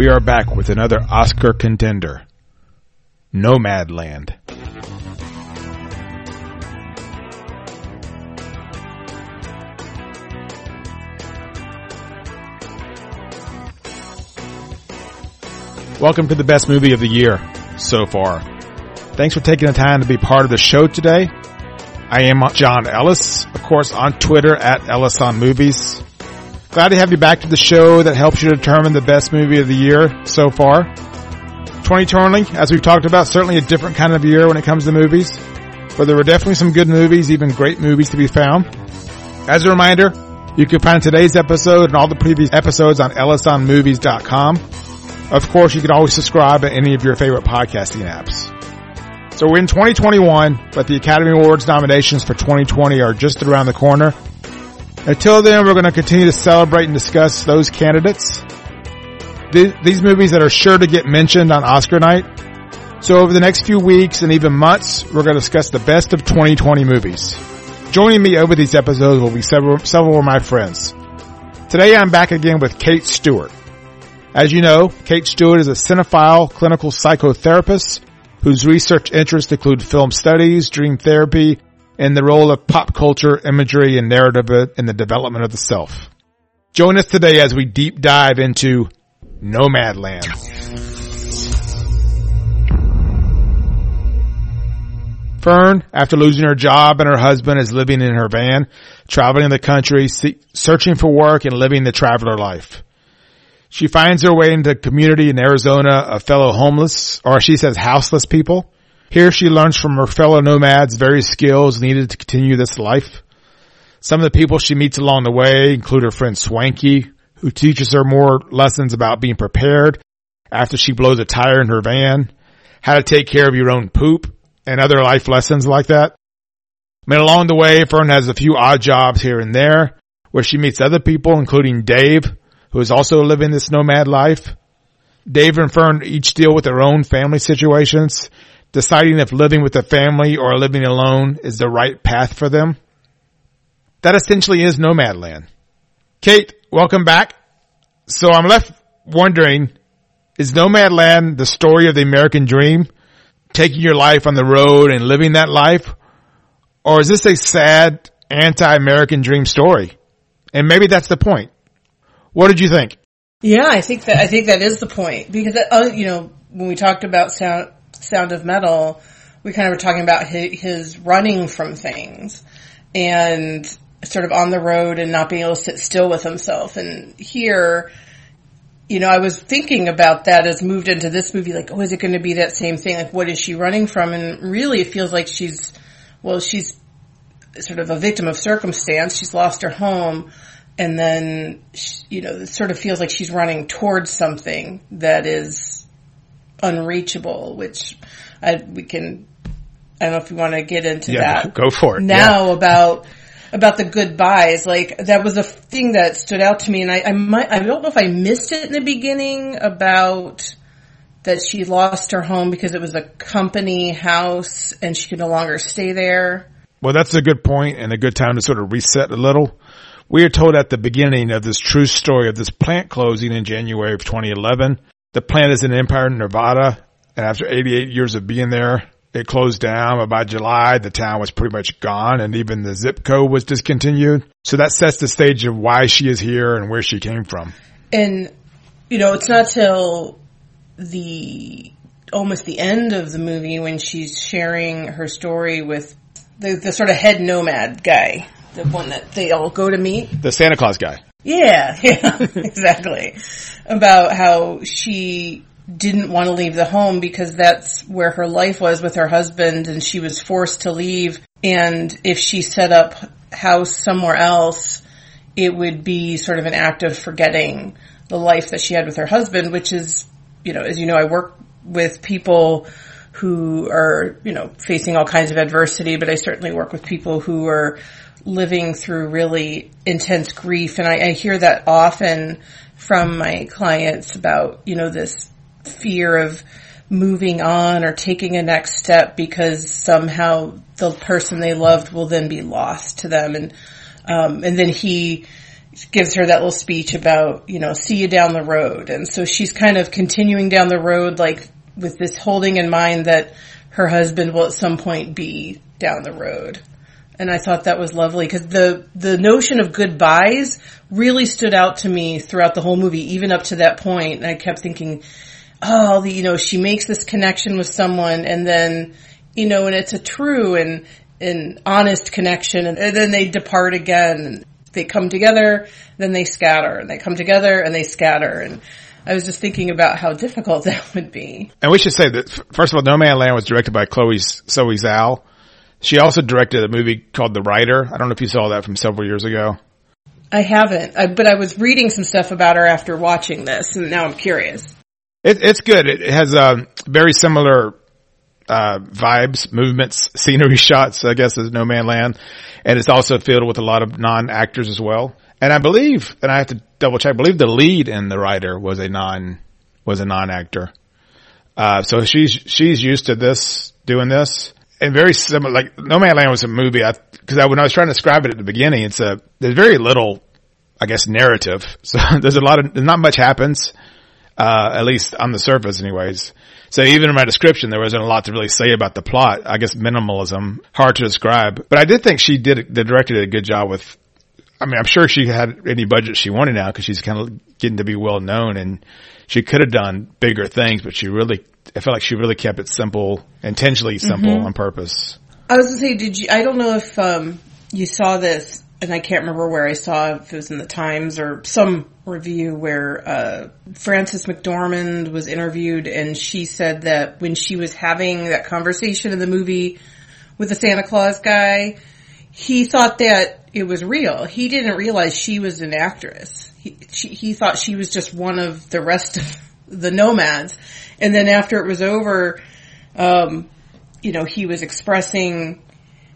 we are back with another Oscar contender, Nomadland. Welcome to the best movie of the year so far. Thanks for taking the time to be part of the show today. I am John Ellis, of course, on Twitter at Ellis on Movies. Glad to have you back to the show that helps you determine the best movie of the year so far. 2020, as we've talked about, certainly a different kind of year when it comes to movies, but there were definitely some good movies, even great movies to be found. As a reminder, you can find today's episode and all the previous episodes on ellisonmovies.com. Of course, you can always subscribe to any of your favorite podcasting apps. So we're in 2021, but the Academy Awards nominations for 2020 are just around the corner. Until then, we're going to continue to celebrate and discuss those candidates. These movies that are sure to get mentioned on Oscar night. So over the next few weeks and even months, we're going to discuss the best of 2020 movies. Joining me over these episodes will be several, several of my friends. Today I'm back again with Kate Stewart. As you know, Kate Stewart is a cinephile clinical psychotherapist whose research interests include film studies, dream therapy, and the role of pop culture imagery and narrative in the development of the self. Join us today as we deep dive into Nomadland. Fern, after losing her job and her husband, is living in her van, traveling the country, searching for work and living the traveler life. She finds her way into a community in Arizona of fellow homeless, or she says houseless people. Here she learns from her fellow nomads various skills needed to continue this life. Some of the people she meets along the way include her friend Swankie, who teaches her more lessons about being prepared after she blows a tire in her van, how to take care of your own poop, and other life lessons like that. I mean, along the way, Fern has a few odd jobs here and there where she meets other people, including Dave, who is also living this nomad life. Dave and Fern each deal with their own family situations, deciding if living with a family or living alone is the right path for them. That essentially is Nomadland. Kate, welcome back. So I'm left wondering, is Nomadland the story of the American dream? Taking your life on the road and living that life? Or is this a sad anti-American dream story? And maybe that's the point. What did you think? Yeah, I think that I think that is the point because uh, you know when we talked about sound Sound of Metal, we kind of were talking about his, his running from things and sort of on the road and not being able to sit still with himself. And here, you know, I was thinking about that as moved into this movie, like, oh, is it going to be that same thing? Like, what is she running from? And really, it feels like she's, well, she's sort of a victim of circumstance. She's lost her home and then you know it sort of feels like she's running towards something that is unreachable which I, we can i don't know if you want to get into yeah, that go for it now yeah. about about the goodbyes like that was a thing that stood out to me and i i might i don't know if i missed it in the beginning about that she lost her home because it was a company house and she could no longer stay there well that's a good point and a good time to sort of reset a little we are told at the beginning of this true story of this plant closing in January of 2011. The plant is in Empire, Nevada, and after 88 years of being there, it closed down. But by July, the town was pretty much gone, and even the zip code was discontinued. So that sets the stage of why she is here and where she came from. And you know, it's not till the almost the end of the movie when she's sharing her story with the, the sort of head nomad guy the one that they all go to meet. The Santa Claus guy. Yeah, yeah, exactly. About how she didn't want to leave the home because that's where her life was with her husband and she was forced to leave. And if she set up house somewhere else, it would be sort of an act of forgetting the life that she had with her husband, which is, you know, as you know, I work with people who are, you know, facing all kinds of adversity, but I certainly work with people who are living through really intense grief. And I, I hear that often from my clients about, you know, this fear of moving on or taking a next step because somehow the person they loved will then be lost to them. And, um, and then he, gives her that little speech about, you know, see you down the road. And so she's kind of continuing down the road, like with this holding in mind that her husband will at some point be down the road. And I thought that was lovely because the, the notion of goodbyes really stood out to me throughout the whole movie, even up to that point. And I kept thinking, oh, the, you know, she makes this connection with someone and then, you know, and it's a true and, and honest connection and, and then they depart again they come together, then they scatter, and they come together and they scatter. And I was just thinking about how difficult that would be. And we should say that first of all, Nomadland was directed by Chloe Zoe Zhao. She also directed a movie called The Rider. I don't know if you saw that from several years ago. I haven't, I, but I was reading some stuff about her after watching this, and now I'm curious. It, it's good. It has a very similar uh, vibes, movements, scenery shots, I guess, as Nomadland. And it's also filled with a lot of non-actors as well. And I believe, and I have to double check, I believe the lead in the Rider was a non, was a non-actor. Uh, so she's, she's used to this, doing this. And very similar, like Nomadland was a movie, I, cause I, when I was trying to describe it at the beginning, it's a, there's very little, I guess, narrative. So there's a lot of, not much happens, uh, at least on the surface anyways. So even in my description, there wasn't a lot to really say about the plot. I guess minimalism, hard to describe. But I did think she did, the director did a good job with, I mean, I'm sure she had any budget she wanted now because she's kind of getting to be well known and she could have done bigger things, but she really, I felt like she really kept it simple, intentionally simple mm-hmm. on purpose. I was gonna say, did you, I don't know if, um, you saw this and I can't remember where I saw if it was in the Times or some review where uh, Frances McDormand was interviewed and she said that when she was having that conversation in the movie with the Santa Claus guy, he thought that it was real. He didn't realize she was an actress. He, she, he thought she was just one of the rest of the nomads. And then after it was over, um, you know, he was expressing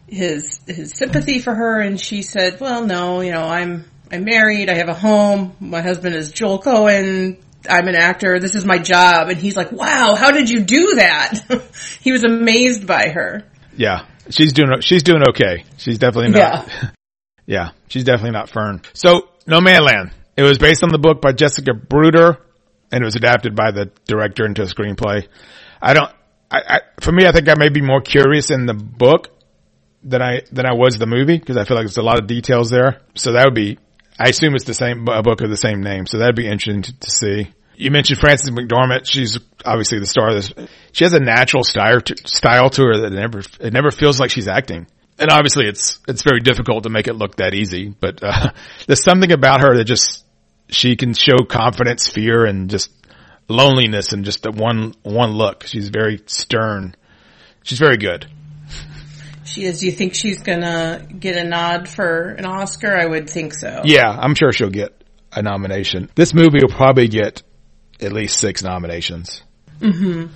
his his sympathy for her, and she said, "Well, no, you know, I'm I'm married, I have a home, my husband is Joel Coen. I'm an actor, this is my job," and he's like, "Wow, how did you do that?" he was amazed by her. Yeah, she's doing she's doing okay. She's definitely not. Yeah, yeah she's definitely not Fern. So, Nomadland. It was based on the book by Jessica Bruder, and it was adapted by the director into a screenplay. I don't. I, I, for me, I think I may be more curious in the book than I than I was the movie because I feel like there's a lot of details there. So that would be, I assume it's the same a book of the same name. So that'd be interesting to, to see. You mentioned Frances McDormand. She's obviously the star of this. She has a natural style to, style to her that never it never feels like she's acting. And obviously, it's it's very difficult to make it look that easy. But uh, there's something about her that just she can show confidence, fear, and just loneliness in just one one look. She's very stern. She's very good. She is. Do you think she's gonna get a nod for an Oscar? I would think so. Yeah, I'm sure she'll get a nomination. This movie will probably get at least six nominations. Mm-hmm.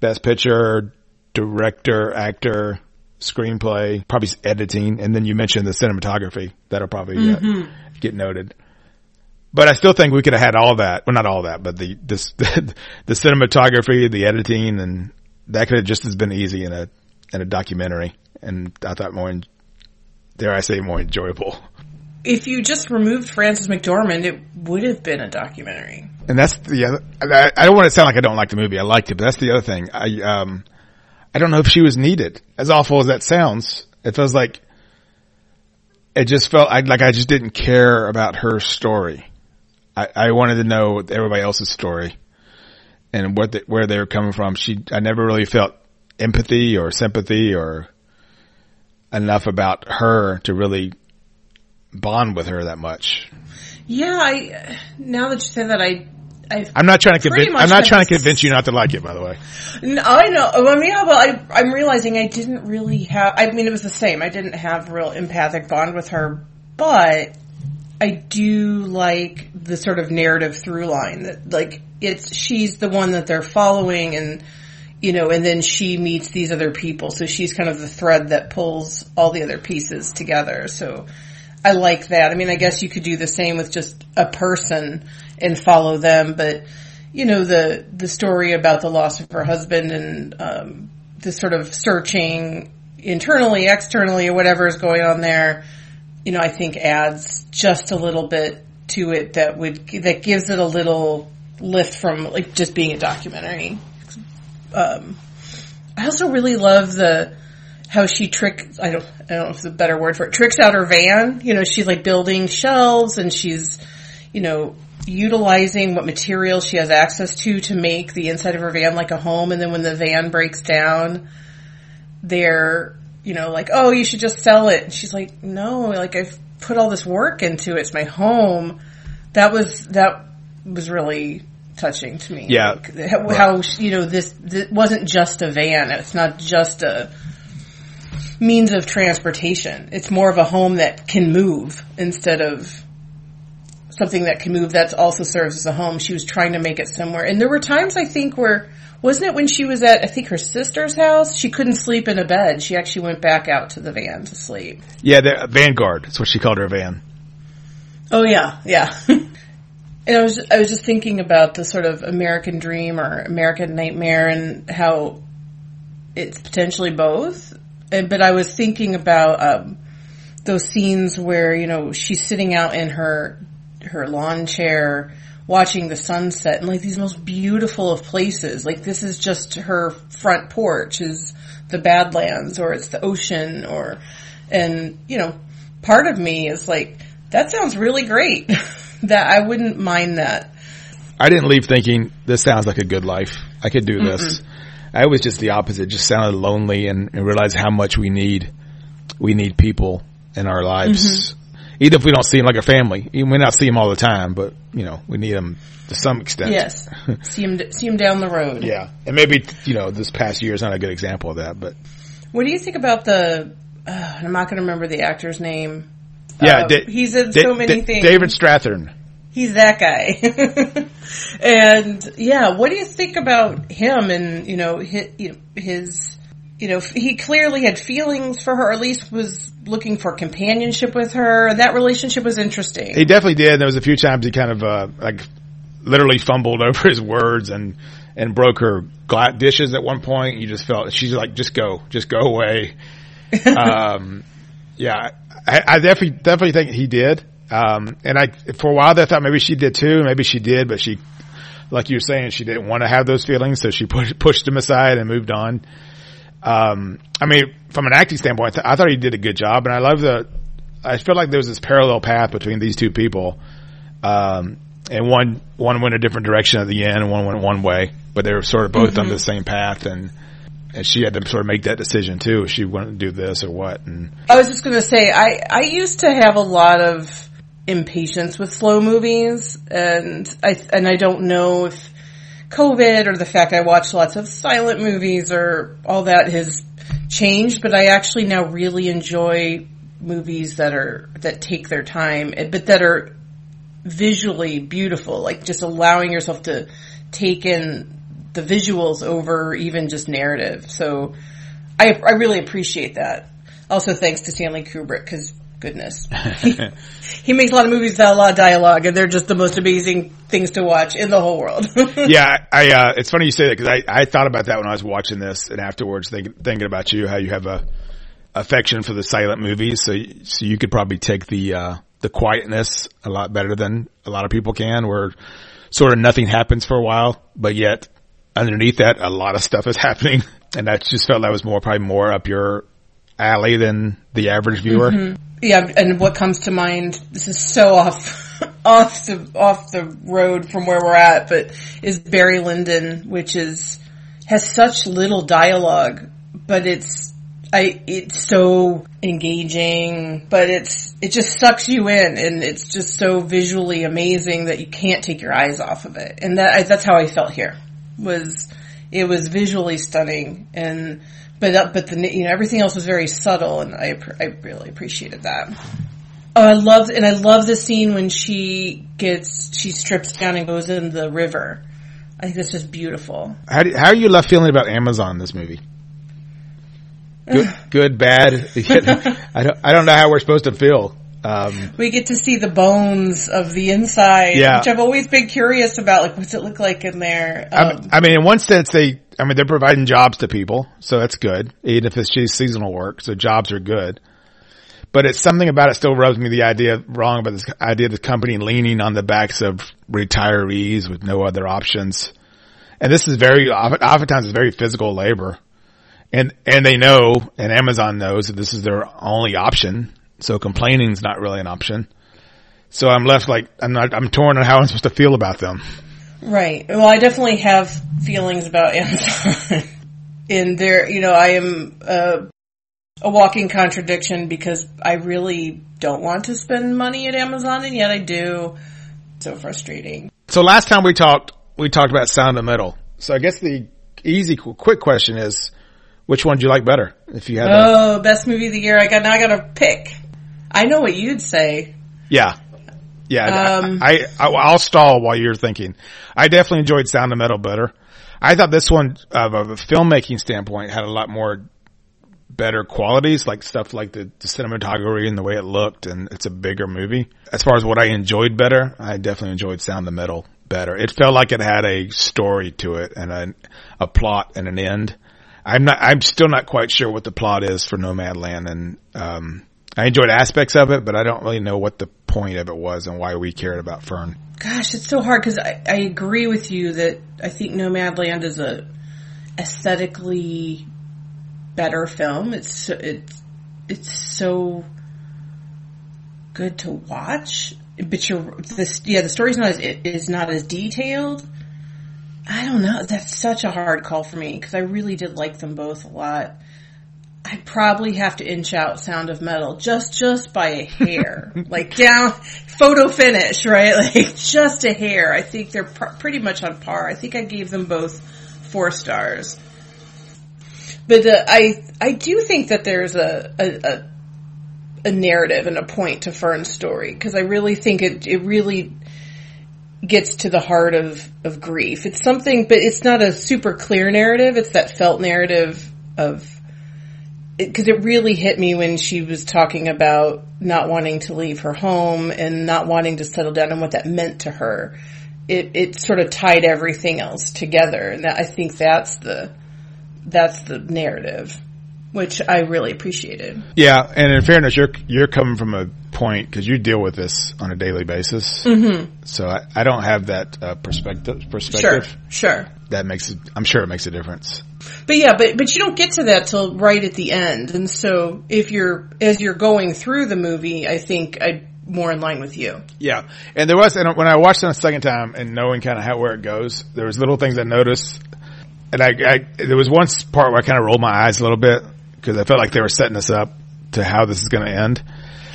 Best Picture, Director, Actor, Screenplay, probably editing, and then you mentioned the cinematography. That'll probably mm-hmm. get, get noted. But I still think we could have had all that. Well, not all that, but the this, the, the cinematography, the editing, and that could have just as been easy in a in a documentary and I thought more, dare I say, more enjoyable. If you just removed Frances McDormand, it would have been a documentary. And that's the other. I, don't want to sound like I don't like the movie. I liked it, but that's the other thing. I um, I don't know if she was needed. As awful as that sounds, it feels like it just felt I, like I just didn't care about her story. I, I wanted to know everybody else's story and what the, where they were coming from. She, I never really felt empathy or sympathy or enough about her to really bond with her that much. Yeah, I now that you say that, I i am not trying to convince. I'm not trying to convince you not to like it. By the way, no, I know. Uh, I mean, yeah, but I, I'm realizing I didn't really have. I mean, it was the same. I didn't have real empathic bond with her, but I do like the sort of narrative through line that, like, it's she's the one that they're following, and you know, and then she meets these other people. So she's kind of the thread that pulls all the other pieces together. So I like that. I mean, I guess you could do the same with just a person and follow them, but you know, the, the story about the loss of her husband and, um, the sort of searching internally, externally, or whatever is going on there. you know, I think adds just a little bit to it that would, that gives it a little lift from like just being a documentary. Um, I also really love the, how she tricks, I don't, I don't know if it's a better word for it, tricks out her van. You know, she's like building shelves and she's, you know, utilizing what materials she has access to to make the inside of her van like a home. And then when the van breaks down, they're, you know, like, oh, you should just sell it. And she's like, no, like I've put all this work into it. It's my home. That was, that was really touching to me. Yeah. Like, how, right. how, you know, this, this wasn't just a van. It's not just a, means of transportation. It's more of a home that can move instead of something that can move that also serves as a home. She was trying to make it somewhere. And there were times I think where wasn't it when she was at I think her sister's house? She couldn't sleep in a bed. She actually went back out to the van to sleep. Yeah, the Vanguard. That's what she called her van. Oh yeah, yeah. and I was I was just thinking about the sort of American dream or American nightmare and how it's potentially both. And, but I was thinking about um, those scenes where you know she's sitting out in her her lawn chair watching the sunset and like these most beautiful of places. Like this is just her front porch is the Badlands or it's the ocean or, and you know, part of me is like, that sounds really great. that I wouldn't mind that. I didn't leave thinking this sounds like a good life. I could do Mm-mm. I was just the opposite. Just sounded lonely and, and realized how much we need, we need people in our lives. Mm-hmm even if we don't see them like a family, we may not see them all the time, but you know, we need them to some extent. Yes, see them, see them down the road. Yeah, and maybe you know this past year is not a good example of that. But what do you think about the? Uh, I'm not going to remember the actor's name. Yeah, uh, da- he's in da- so many da- things. David Strathairn. He's that guy. and yeah, what do you think about him and you know his, his you know, he clearly had feelings for her, or at least was looking for companionship with her. And that relationship was interesting. He definitely did. There was a few times he kind of, uh, like literally fumbled over his words and, and broke her dishes at one point. You just felt, she's like, just go, just go away. um, yeah, I, I, definitely, definitely think he did. Um, and I, for a while I thought maybe she did too. Maybe she did, but she, like you were saying, she didn't want to have those feelings. So she pushed, pushed them aside and moved on. Um, I mean, from an acting standpoint, I, th- I, thought he did a good job, and I love the. I feel like there was this parallel path between these two people, um, and one one went a different direction at the end, and one went one way, but they were sort of both mm-hmm. on the same path, and and she had to sort of make that decision too, if she wanted to do this or what. And I was just going to say, I I used to have a lot of impatience with slow movies, and I and I don't know if COVID or the fact I watched lots of silent movies or all that has changed, but I actually now really enjoy movies that are, that take their time, eh, but that are visually beautiful, like just allowing yourself to take in the visuals over even just narrative. So I, I really appreciate that. Also thanks to Stanley Kubrick because goodness. he, he, makes a lot of movies without a lot of dialogue, and they're just the most amazing things to watch in the whole world. yeah, I. Uh, it's funny you say that because I, I thought about that when I was watching this, and afterwards think, thinking about you, how you have a affection for the silent movies, so so you could probably take the uh, the quietness a lot better than a lot of people can, where sort of nothing happens for a while, but yet underneath that, a lot of stuff is happening, and I just felt that was more probably more up your alley than the average viewer. Mm-hmm. Yeah, and what comes to mind, this is so off, off the, off the road from where we're at, but is Barry Lyndon, which is, has such little dialogue, but it's, I, it's so engaging, but it's, it just sucks you in and it's just so visually amazing that you can't take your eyes off of it. And that, that's how I felt here, was, it was visually stunning and, but uh, but the you know everything else was very subtle, and I I really appreciated that. Oh, I love and I love the scene when she gets she strips down and goes in the river. I think that's just beautiful. How do, how are you left feeling about Amazon this movie? Good, good, bad. I don't I don't know how we're supposed to feel. Um, we get to see the bones of the inside, yeah. which I've always been curious about. Like, what's it look like in there? Um, I mean, in one sense, they, I mean, they're providing jobs to people, so that's good, even if it's just seasonal work. So jobs are good. but it's something about it still rubs me the idea wrong about this idea of the company leaning on the backs of retirees with no other options. And this is very, oftentimes it's very physical labor. And, and they know, and Amazon knows that this is their only option. So complaining is not really an option. So I'm left like, I'm not, I'm torn on how I'm supposed to feel about them. Right. Well, I definitely have feelings about Amazon. In there, you know, I am uh, a walking contradiction because I really don't want to spend money at Amazon, and yet I do. So frustrating. So last time we talked, we talked about Sound of Metal. So I guess the easy, quick question is, which one do you like better? If you had, oh, a- best movie of the year, I got now. I got to pick. I know what you'd say. Yeah, yeah. Um, I, I I'll stall while you're thinking. I definitely enjoyed Sound of Metal better. I thought this one, of a filmmaking standpoint, had a lot more better qualities, like stuff like the, the, cinematography and the way it looked, and it's a bigger movie. As far as what I enjoyed better, I definitely enjoyed Sound of Metal better. It felt like it had a story to it and a, a plot and an end. I'm not, I'm still not quite sure what the plot is for Nomadland and, um, I enjoyed aspects of it, but I don't really know what the point of it was and why we cared about Fern. Gosh, it's so hard because I, I agree with you that I think Nomadland is a aesthetically better film. It's it's it's so good to watch, but you're this yeah the story's not as is not as detailed. I don't know. That's such a hard call for me because I really did like them both a lot. I'd probably have to inch out Sound of Metal just just by a hair, like down photo finish, right? Like just a hair. I think they're pr- pretty much on par. I think I gave them both four stars. But uh, I I do think that there's a, a, a a narrative and a point to Fern's story because I really think it it really gets to the heart of of grief. It's something, but it's not a super clear narrative. It's that felt narrative of because it, really hit me when she was talking about not wanting to leave her home and not wanting to settle down and what that meant to her. It it sort of tied everything else together, and that, I think that's the that's the narrative, which I really appreciated. Yeah, and in fairness, you're you're coming from a point because you deal with this on a daily basis. Mm-hmm. So I, I, don't have that uh, perspective. Perspective. Sure, sure. That makes it. I'm sure it makes a difference. But yeah, but but you don't get to that till right at the end, and so if you're as you're going through the movie, I think I more in line with you. Yeah, and there was, and when I watched it a second time and knowing kind of how where it goes, there was little things I noticed, and I, I there was one part where I kind of rolled my eyes a little bit because I felt like they were setting us up to how this is going to end.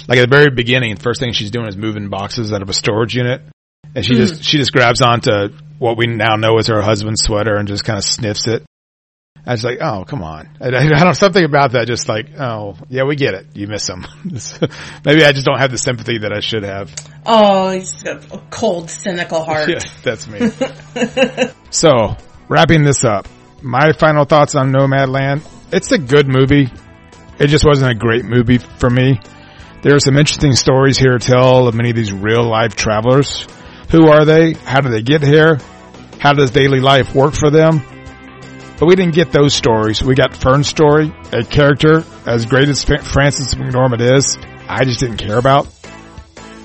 Like at the very beginning, first thing she's doing is moving boxes out of a storage unit, and she mm. just she just grabs onto what we now know is her husband's sweater and just kind of sniffs it. I was like, oh, come on. I, I, don't know, something about that. Just like, oh, yeah, we get it. You miss him. Maybe I just don't have the sympathy that I should have. Oh, he's a cold, cynical heart. yeah, that's me. so, wrapping this up, my final thoughts on Nomadland. It's a good movie. It just wasn't a great movie for me. There are some interesting stories here to tell of many of these real life travelers. Who are they? How do they get here? How does daily life work for them? But we didn't get those stories. We got Fern's story, a character as great as Frances McDormand is, I just didn't care about.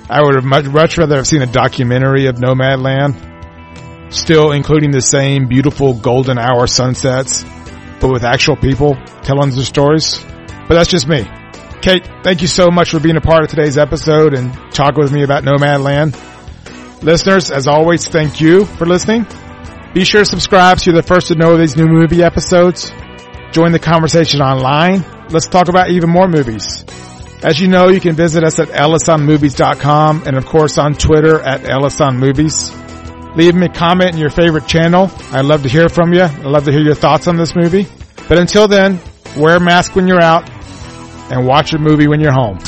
I would have much, much rather have seen a documentary of Nomadland, still including the same beautiful golden hour sunsets, but with actual people telling the stories. But that's just me. Kate, thank you so much for being a part of today's episode and talking with me about Nomadland. Listeners, as always, thank you for listening. Be sure to subscribe so you're the first to know these new movie episodes. Join the conversation online. Let's talk about even more movies. As you know, you can visit us at ellisonmovies.com and of course on Twitter at ellisonmovies. Leave me a comment in your favorite channel. I'd love to hear from you. I'd love to hear your thoughts on this movie. But until then, wear a mask when you're out and watch a movie when you're home.